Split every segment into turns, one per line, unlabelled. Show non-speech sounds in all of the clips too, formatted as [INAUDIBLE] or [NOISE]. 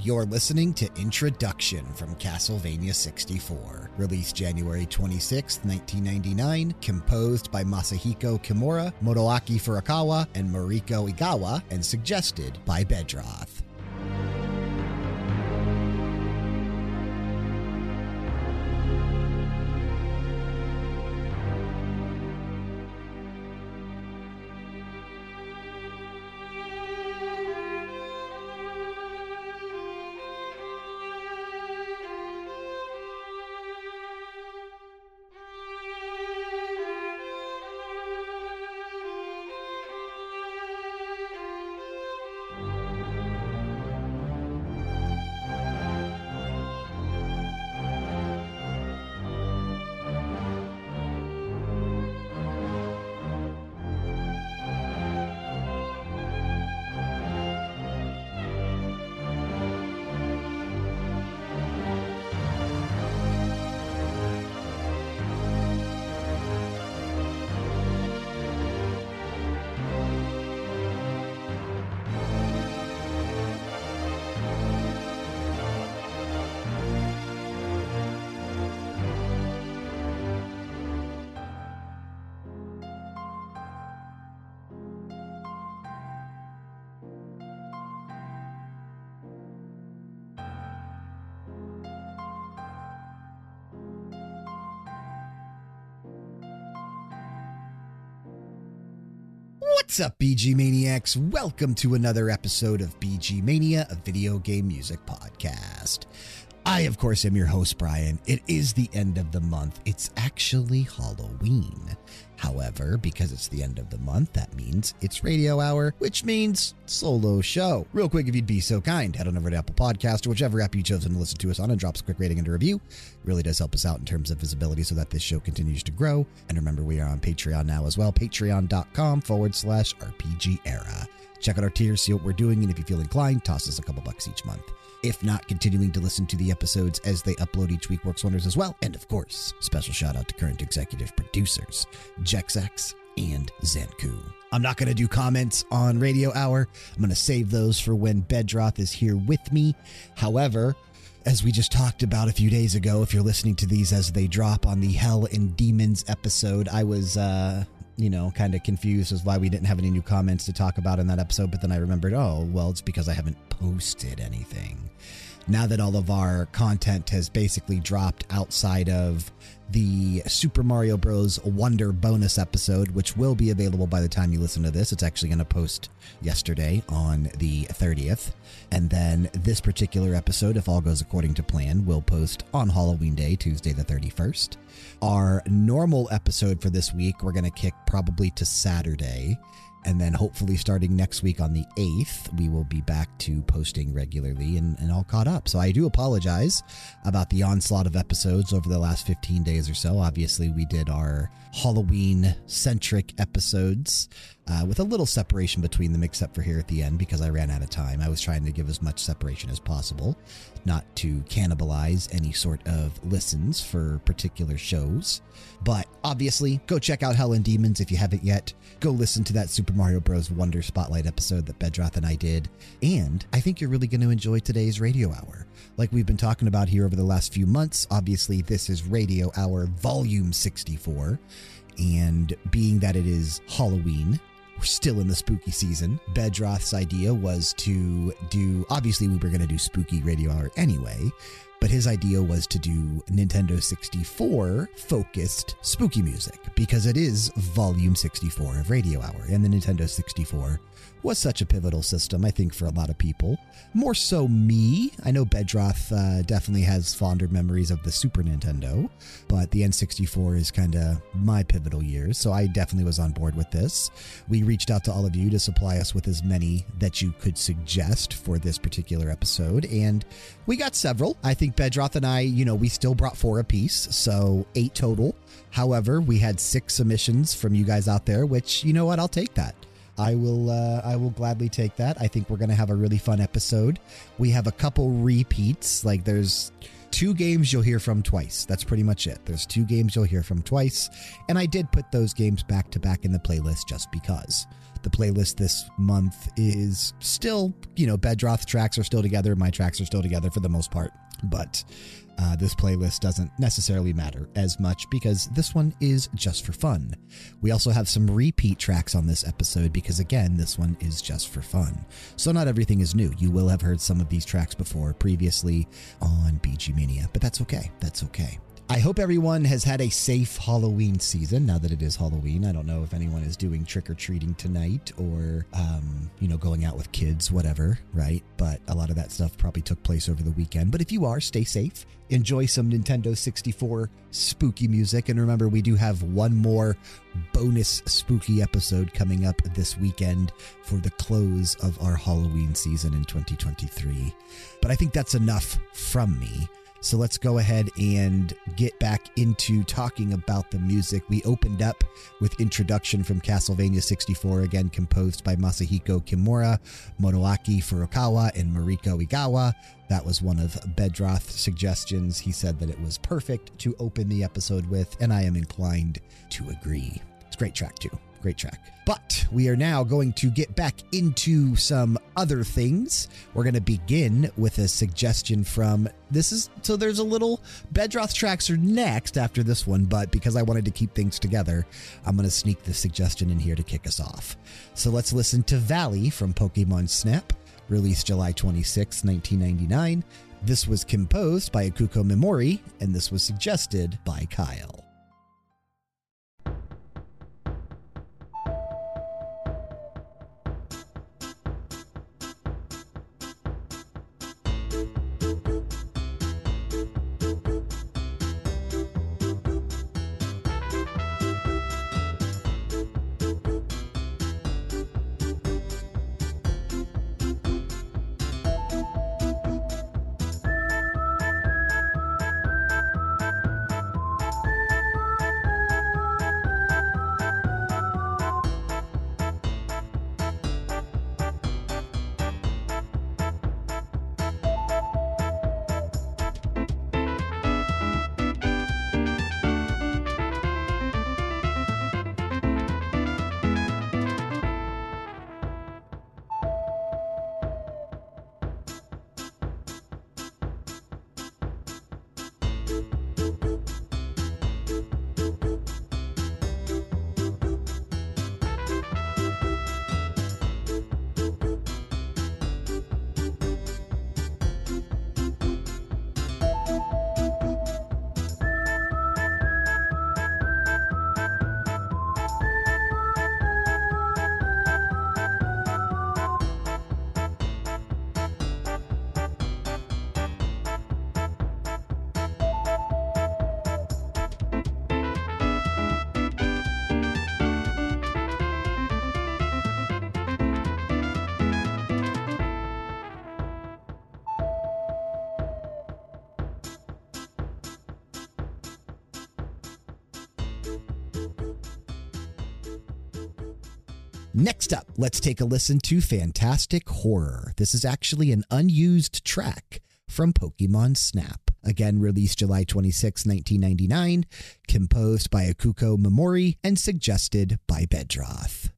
You're listening to Introduction from Castlevania 64, released January 26, 1999, composed by Masahiko Kimura, Motoaki Furukawa, and Mariko Egawa, and suggested by Bedroth. What's up, BG Maniacs? Welcome to another episode of BG Mania, a video game music podcast. I, of course, am your host, Bryan. It is the end of the month. It's actually Halloween. However, because it's the end of the month, that means it's radio hour, which means solo show. Real quick, if you'd be so kind, head on over to Apple Podcast or whichever app you've chosen to listen to us on and drop us a quick rating and a review. It really does help us out in terms of visibility so that this show continues to grow. And remember, we are on Patreon now as well, patreon.com forward slash RPG era. Check out our tiers, see what we're doing, and if you feel inclined, toss us a couple bucks each month. If not, continuing to listen to the episodes as they upload each week works wonders as well. And of course, special shout out to current executive producers, Jexak and Xancu. I'm not going to do comments on Radio Hour. I'm going to save those for when Bedroth is here with me. However, as we just talked about a few days ago, if you're listening to these as they drop on the Hell and Demons episode, I was uh, you know, kind of confused as why we didn't have any new comments to talk about in that episode. But then I remembered, oh, well, it's because I haven't posted anything. Now that all of our content has basically dropped outside of the Super Mario Bros. Wonder bonus episode, which will be available by the time you listen to this. It's actually going to post yesterday on the 30th. And then this particular episode, if all goes according to plan, will post on Halloween Day, Tuesday the 31st. Our normal episode for this week, we're going to kick probably to Saturday. And then hopefully starting next week on the 8th, we will be back to posting regularly and, and all caught up. So I do apologize about the onslaught of episodes over the last 15 days or so. Obviously, we did our Halloween centric episodes uh, with a little separation between them, except for here at the end because I ran out of time. I was trying to give as much separation as possible, not to cannibalize any sort of listens for particular shows. But obviously, go check out Hell and Demons if you haven't yet. Go listen to that Super Mario Bros. Wonder Spotlight episode that Bedroth and I did. And I think you're really going to enjoy today's Radio Hour. Like we've been talking about here over the last few months, obviously, this is Radio Hour Volume 64. And being that it is Halloween, we're still in the spooky season. Bedroth's idea was to do, obviously, we were going to do spooky radio hour anyway, but his idea was to do Nintendo 64 focused spooky music because it is volume 64 of Radio Hour, and the Nintendo 64 was such a pivotal system, I think, for a lot of people. More so me. I know Bedroth uh, definitely has fonder memories of the Super Nintendo, but the N64 is kind of my pivotal years, so I definitely was on board with this. We reached out to all of you to supply us with as many that you could suggest for this particular episode, and we got several. I think Bedroth and I, you know, we still brought four apiece, so eight total. However, we had six submissions from you guys out there, which, you know what, I'll take that. I will uh, I will gladly take that. I think we're going to have a really fun episode. We have a couple repeats. Like there's two games you'll hear from twice. That's pretty much it. There's two games you'll hear from twice, and I did put those games back to back in the playlist just because. The playlist this month is still, you know, Bedroth tracks are still together. My tracks are still together for the most part. But uh, this playlist doesn't necessarily matter as much because this one is just for fun. We also have some repeat tracks on this episode because, again, this one is just for fun. So, not everything is new. You will have heard some of these tracks before previously on BG Mania, but that's okay. That's okay. I hope everyone has had a safe Halloween season now that it is Halloween. I don't know if anyone is doing trick or treating tonight or, um, you know, going out with kids, whatever, right? But a lot of that stuff probably took place over the weekend. But if you are, stay safe. Enjoy some Nintendo 64 spooky music. And remember, we do have one more bonus spooky episode coming up this weekend for the close of our Halloween season in 2023. But I think that's enough from me. So let's go ahead and get back into talking about the music. We opened up with introduction from Castlevania 64, again composed by Masahiko Kimura, Motoaki Furukawa, and Mariko Egawa. That was one of Bedroth's suggestions. He said that it was perfect to open the episode with, and I am inclined to agree. It's a great track, too. Great track. But we are now going to get back into some other things. We're going to begin with a suggestion from this is so there's a little Bedroth tracks are next after this one, but because I wanted to keep things together, I'm going to sneak the suggestion in here to kick us off. So let's listen to Valley from Pokemon Snap, released July 26, 1999. This was composed by Ikuko Mimori, and this was suggested by Kyle. Next up, let's take a listen to Fantastic Horror. This is actually an unused track from Pokemon Snap. Again, released July 26, 1999, composed by Ikuko Mimori and suggested by Bedroth.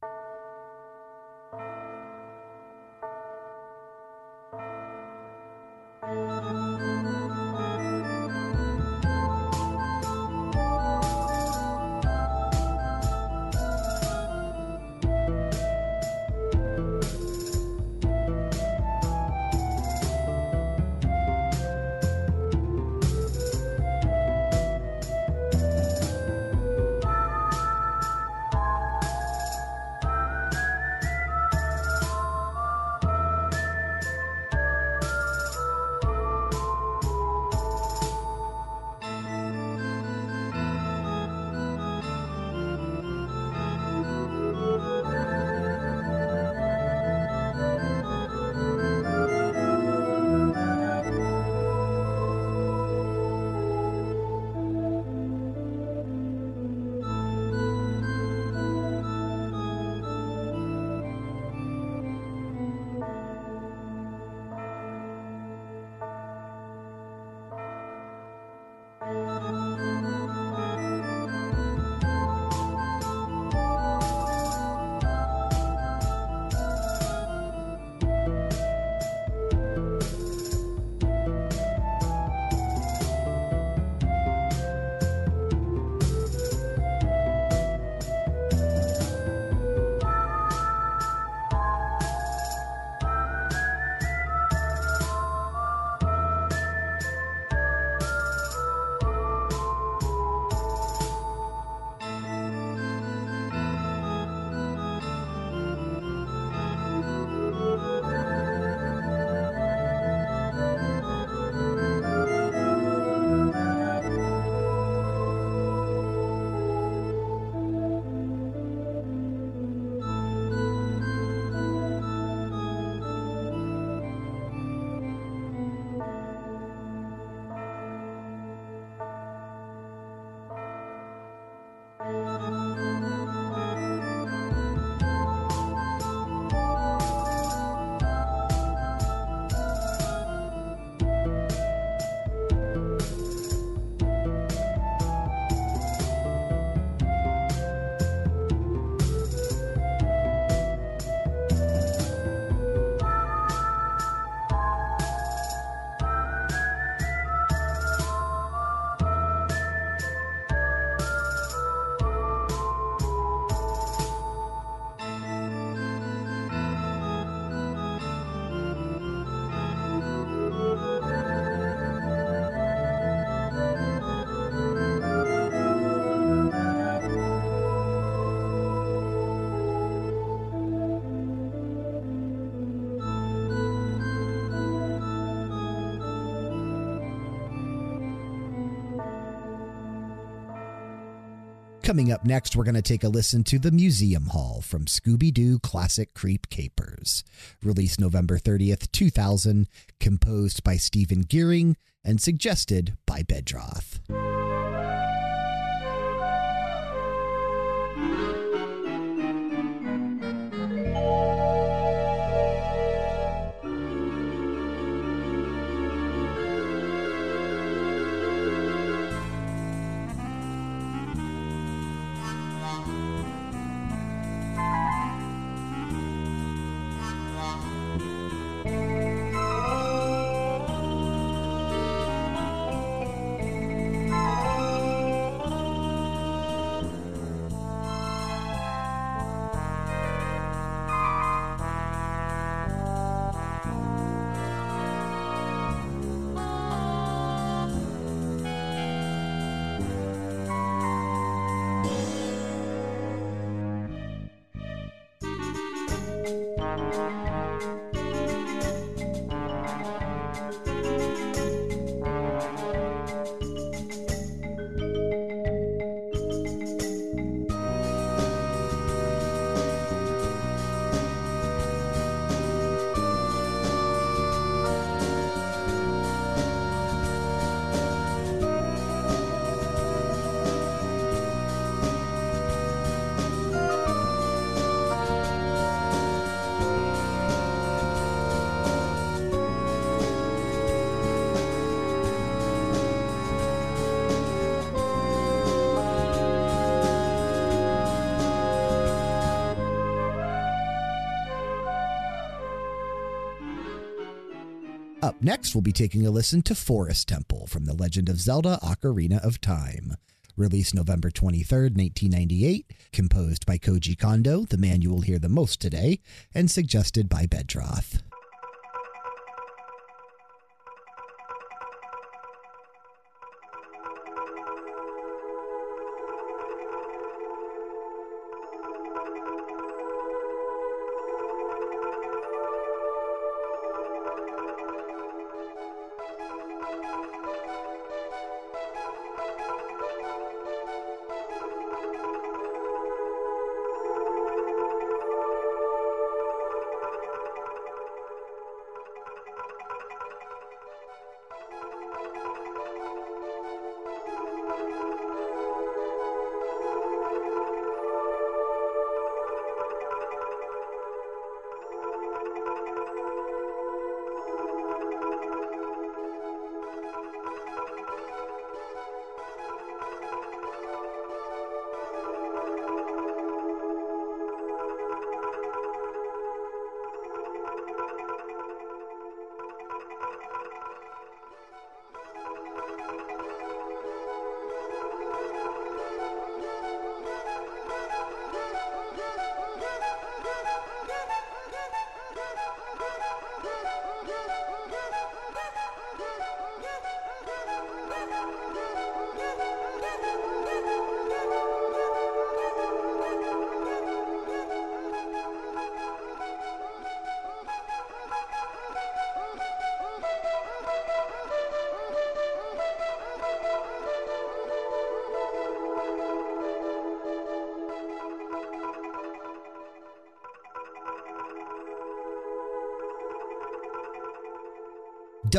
Coming up next, we're going to take a listen to The Museum Hall from Scooby Doo Classic Creep Capers. Released November 30th, 2000, composed by Stephen Geering and suggested by Bedroth. Next, we'll be taking a listen to Forest Temple from The Legend of Zelda Ocarina of Time. Released November 23rd, 1998, composed by Koji Kondo, the man you will hear the most today, and suggested by Bedroth.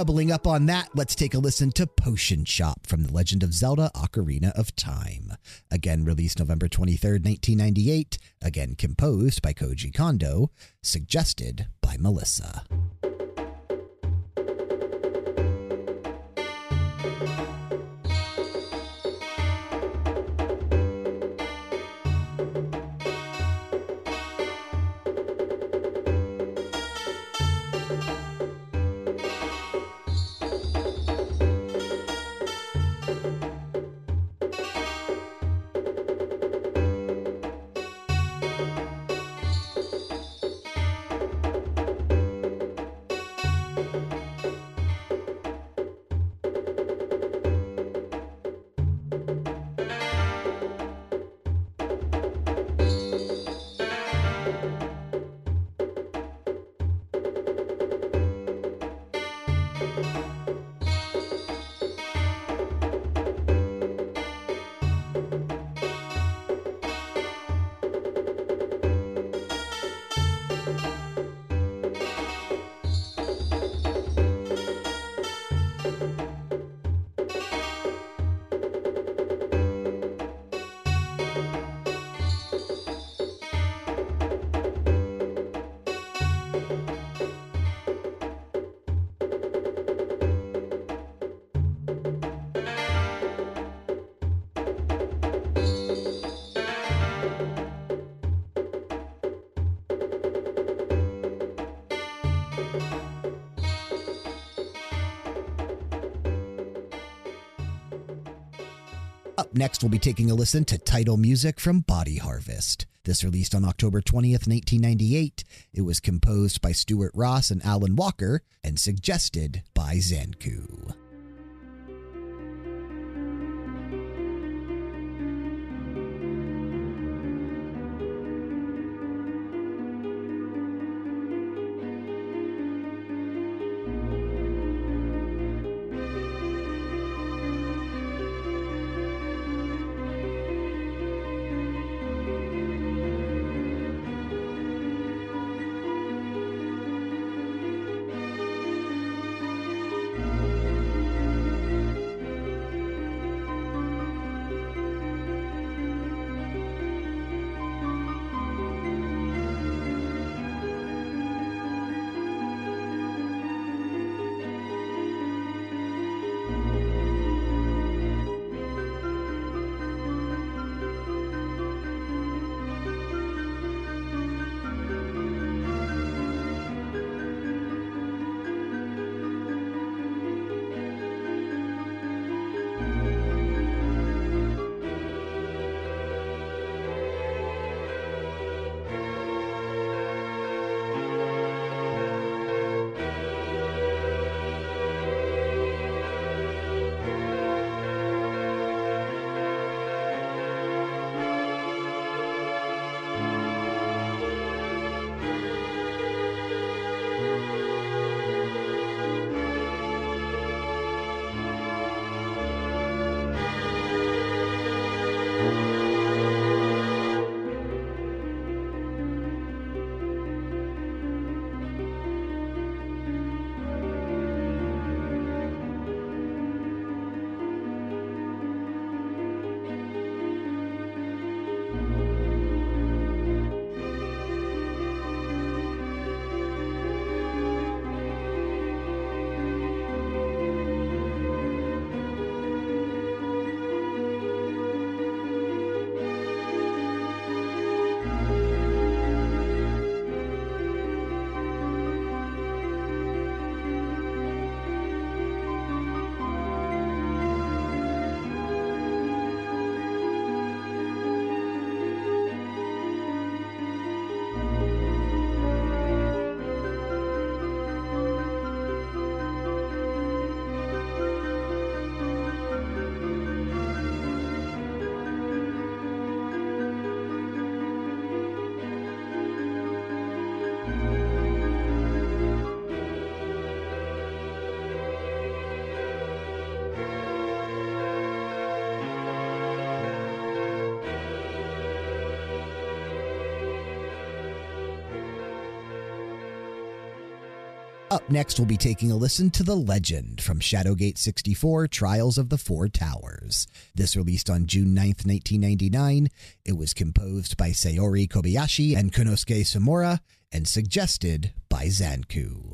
Doubling up on that, let's take a listen to Potion Shop from The Legend of Zelda Ocarina of Time. Again released November 23rd, 1998. Again composed by Koji Kondo. Suggested by Melissa. Next, we'll be taking a listen to title music from Body Harvest. This released on October 20th, 1998. It was composed by Stuart Ross and Allan Walker and suggested by Xancu. Up next, we'll be taking a listen to The Legend from Shadowgate 64 Trials of the Four Towers. This released on June 9th, 1999. It was composed by Saori Kobayashi and Kennosuke Suemura and suggested by Xancu.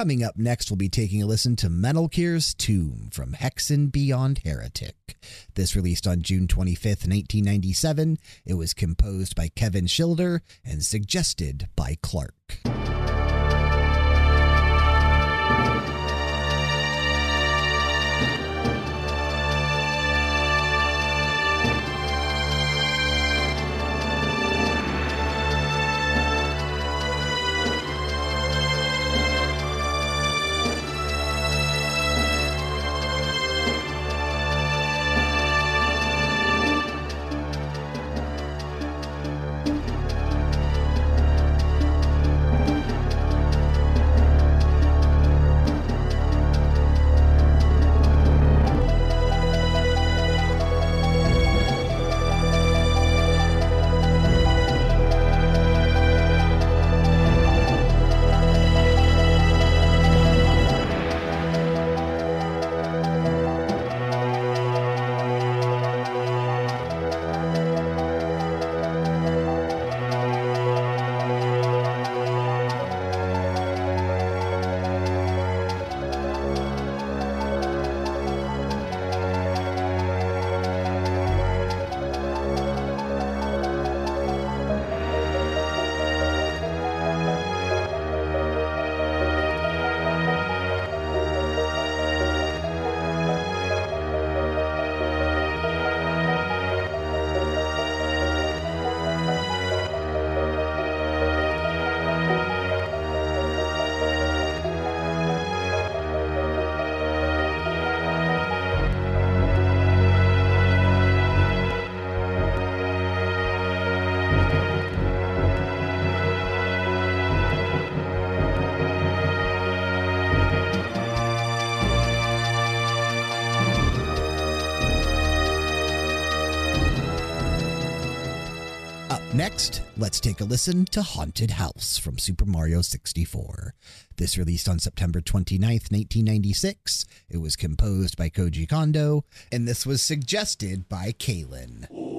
Coming up next, we'll be taking a listen to Menelkir's Tomb from Hexen Beyond Heretic. This released on June 25th, 1997. It was composed by Kevin Schilder and suggested by Clark. Next, let's take a listen to Haunted House from Super Mario 64. This released on September 29th, 1996. It was composed by Koji Kondo, and this was suggested by Kalen.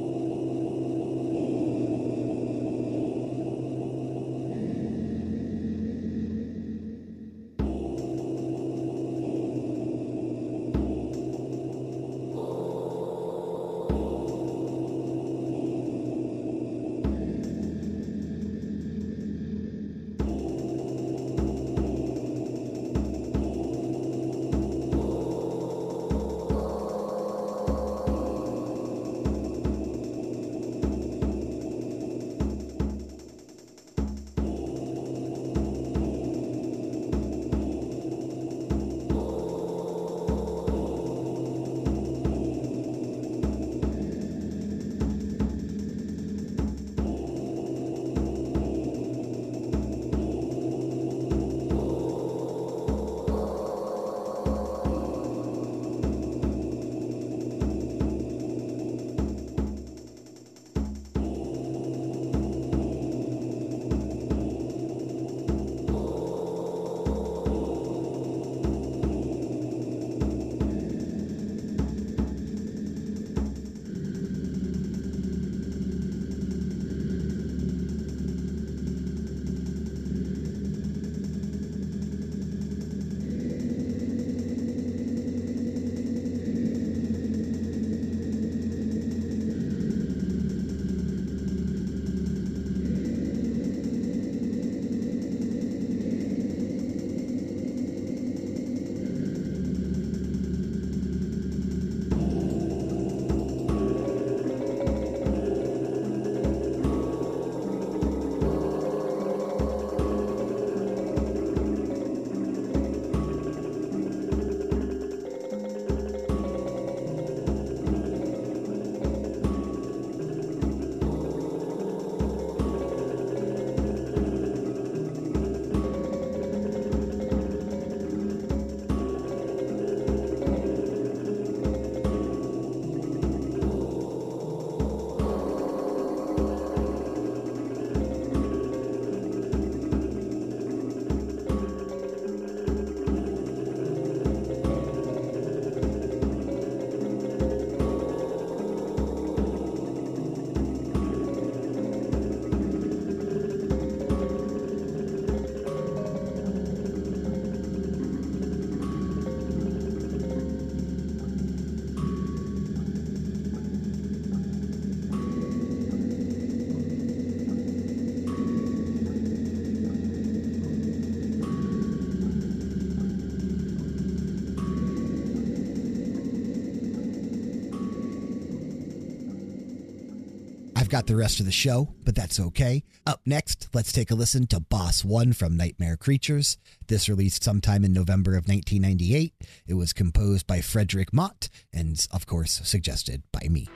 Got the rest of the show, but that's okay. Up next, let's take a listen to Boss One from Nightmare Creatures. This released sometime in November of 1998. It was composed by Frédéric Motte and, of course, suggested by me.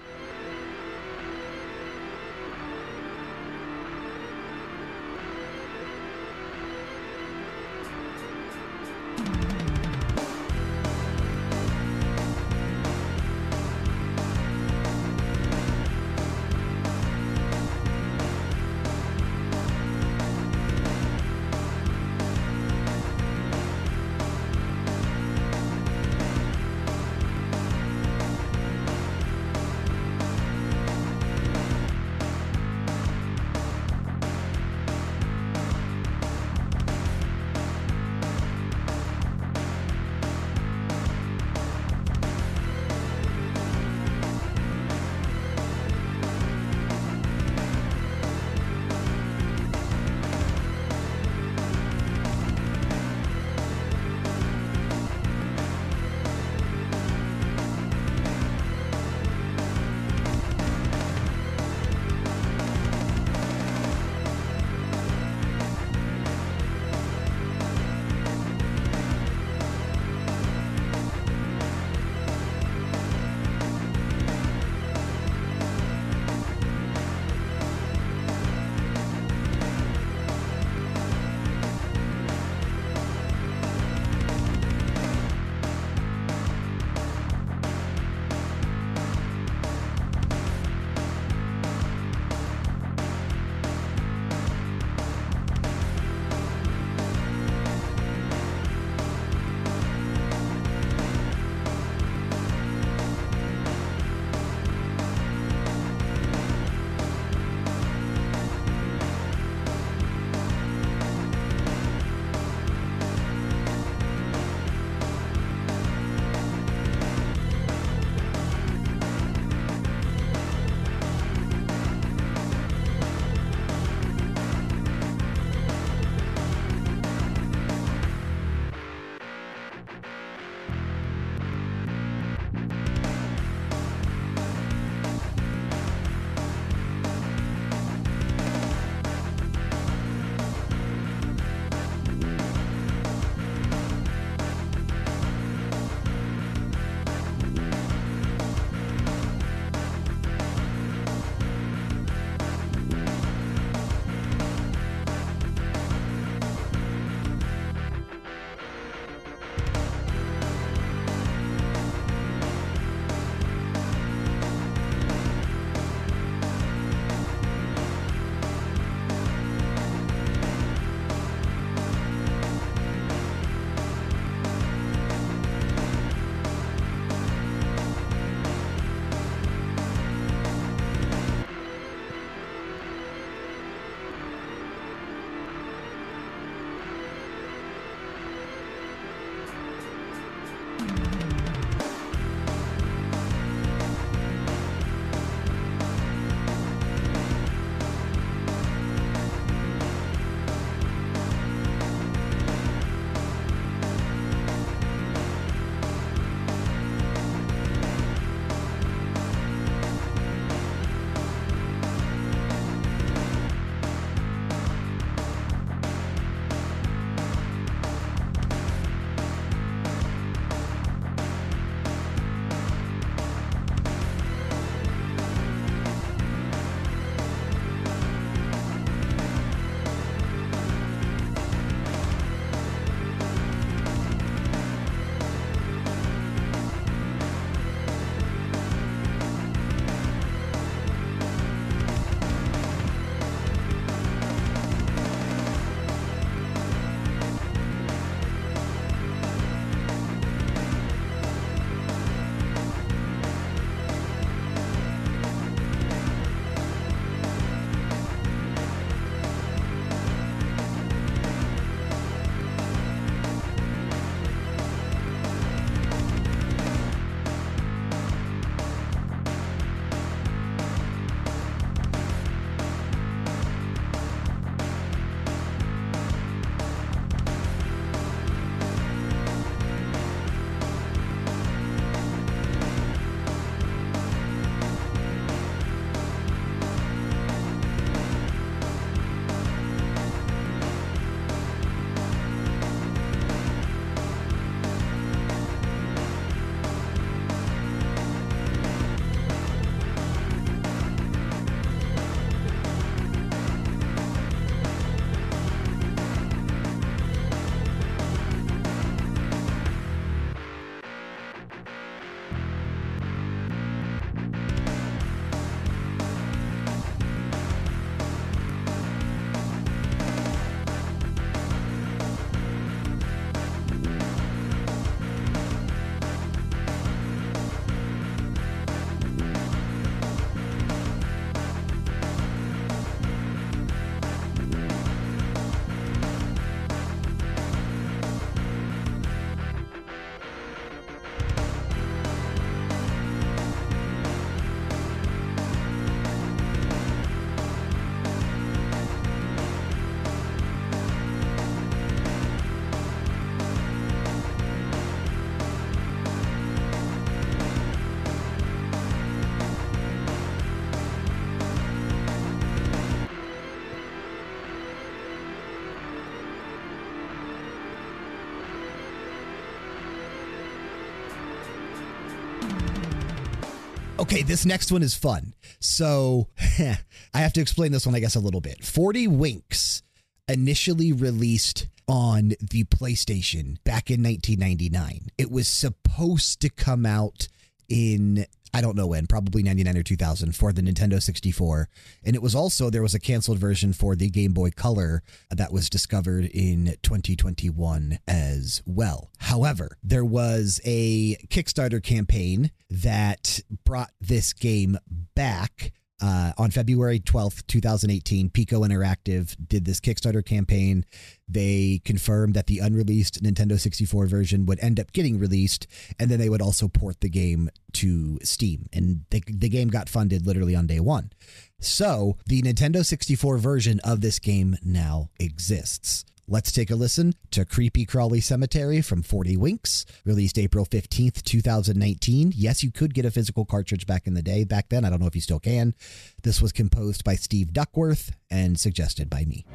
Okay, this next one is fun. So [LAUGHS] I have to explain this one, I guess, a little bit. 40 Winks initially released on the PlayStation back in 1999. It was supposed to come out in I don't know when, probably 99 or 2000 for the Nintendo 64. And it was also, there was a canceled version for the Game Boy Color that was discovered in 2021 as well. However, there was a Kickstarter campaign that brought this game back uh, on February 12th, 2018, Piko Interactive did this Kickstarter campaign. They confirmed that the unreleased Nintendo 64 version would end up getting released, and then they would also port the game to Steam. And the, the game got funded literally on day one. So the Nintendo 64 version of this game now exists. Let's take a listen to Creepy Crawly Cemetery from 40 Winks, released April 15th, 2019. Yes, you could get a physical cartridge back in the day. Back then, I don't know if you still can. This was composed by Steve Duckworth and suggested by me.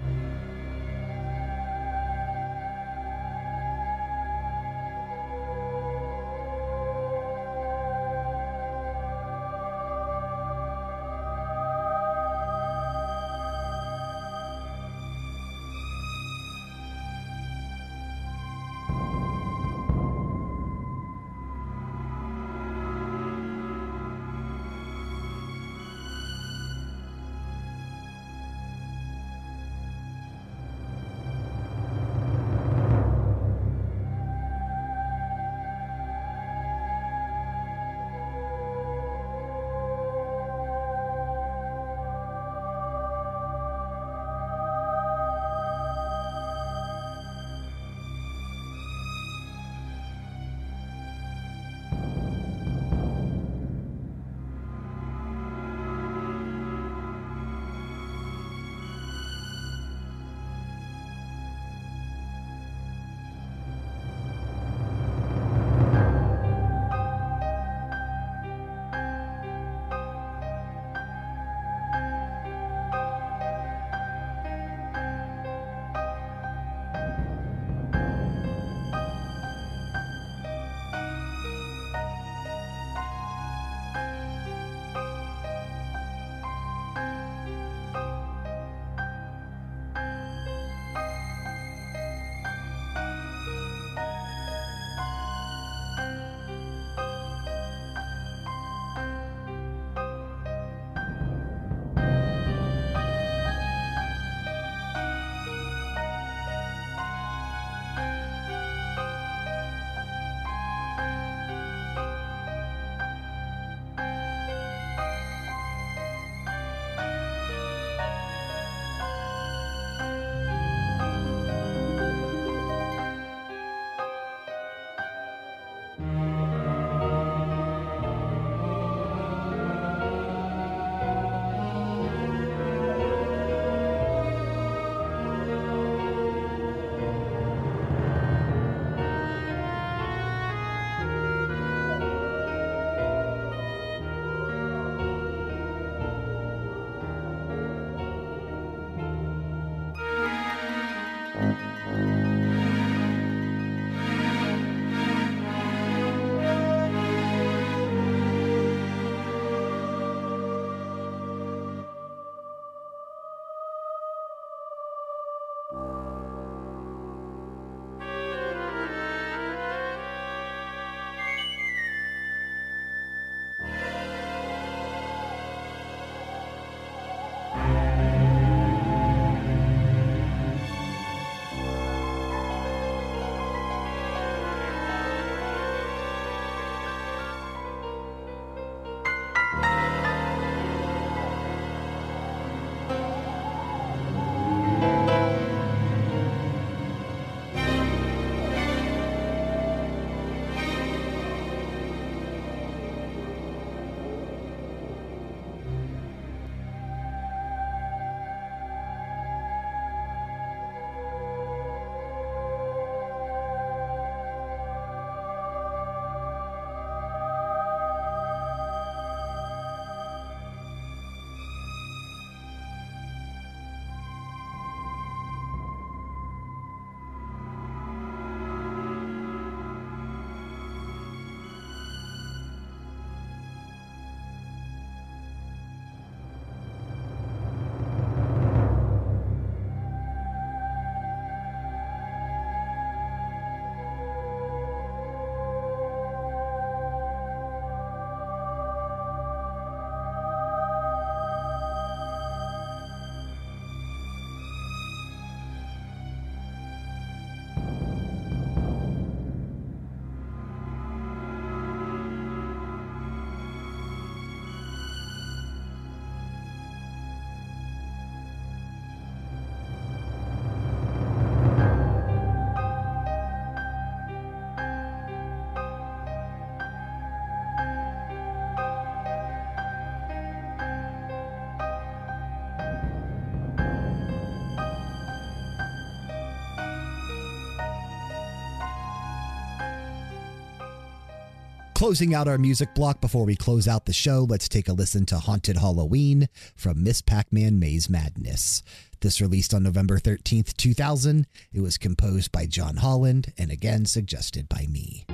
Closing out our music block before we close out the show, let's take a listen to Haunted Halloween from Miss Pac Man Maze Madness. This released on November 13th, 2000. It was composed by Jon Holland and again suggested by me.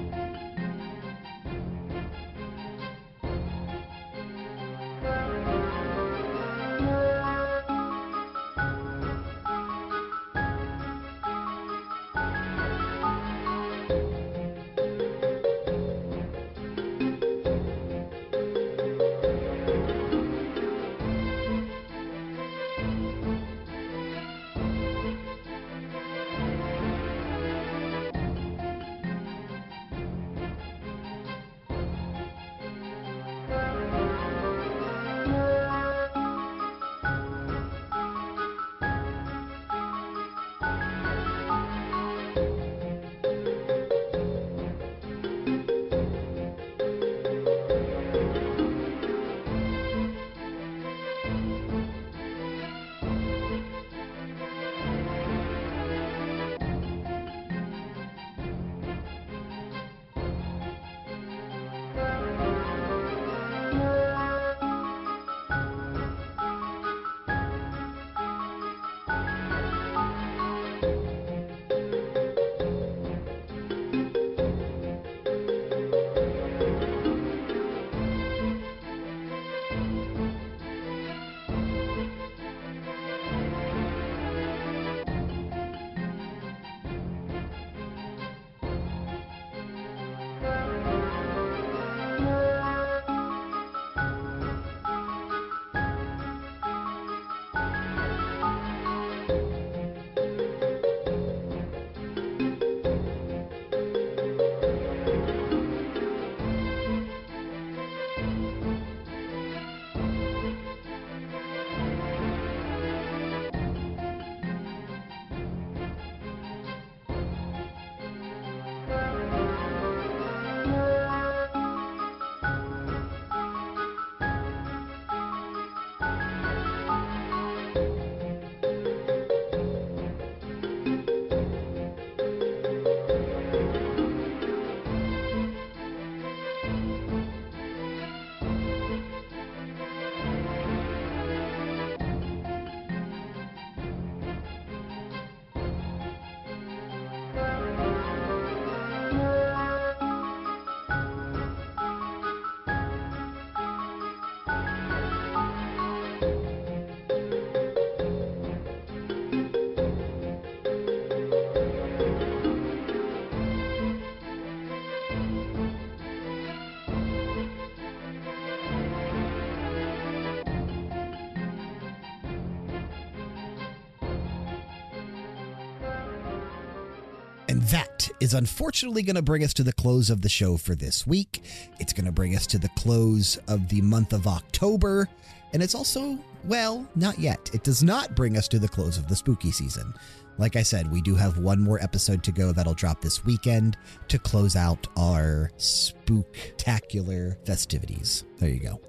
That is unfortunately going to bring us to the close of the show for this week. It's going to bring us to the close of the month of October. And it's also, well, not yet. It does not bring us to the close of the spooky season. Like I said, we do have one more episode to go that'll drop this weekend to close out our spooktacular festivities. There you go.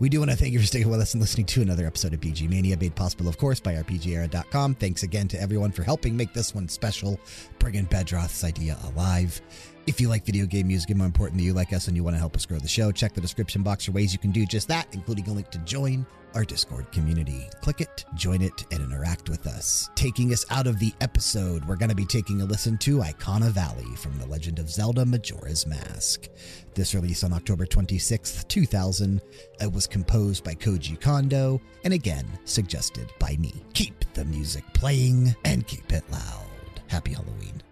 We do want to thank you for staying with us and listening to another episode of BG Mania, made possible, of course, by RPGera.com. Thanks again to everyone for helping make this one special, bringing Bedroth's idea alive. If you like video game music and more importantly, you like us and you want to help us grow the show, check the description box for ways you can do just that, including a link to join our Discord community. Click it, join it, and interact with us. Taking us out of the episode, we're going to be taking a listen to Ikana Valley from The Legend of Zelda Majora's Mask. This released on October 26th, 2000. It uh, was composed by Koji Kondo and again suggested by me. Keep the music playing and keep it loud. Happy Halloween.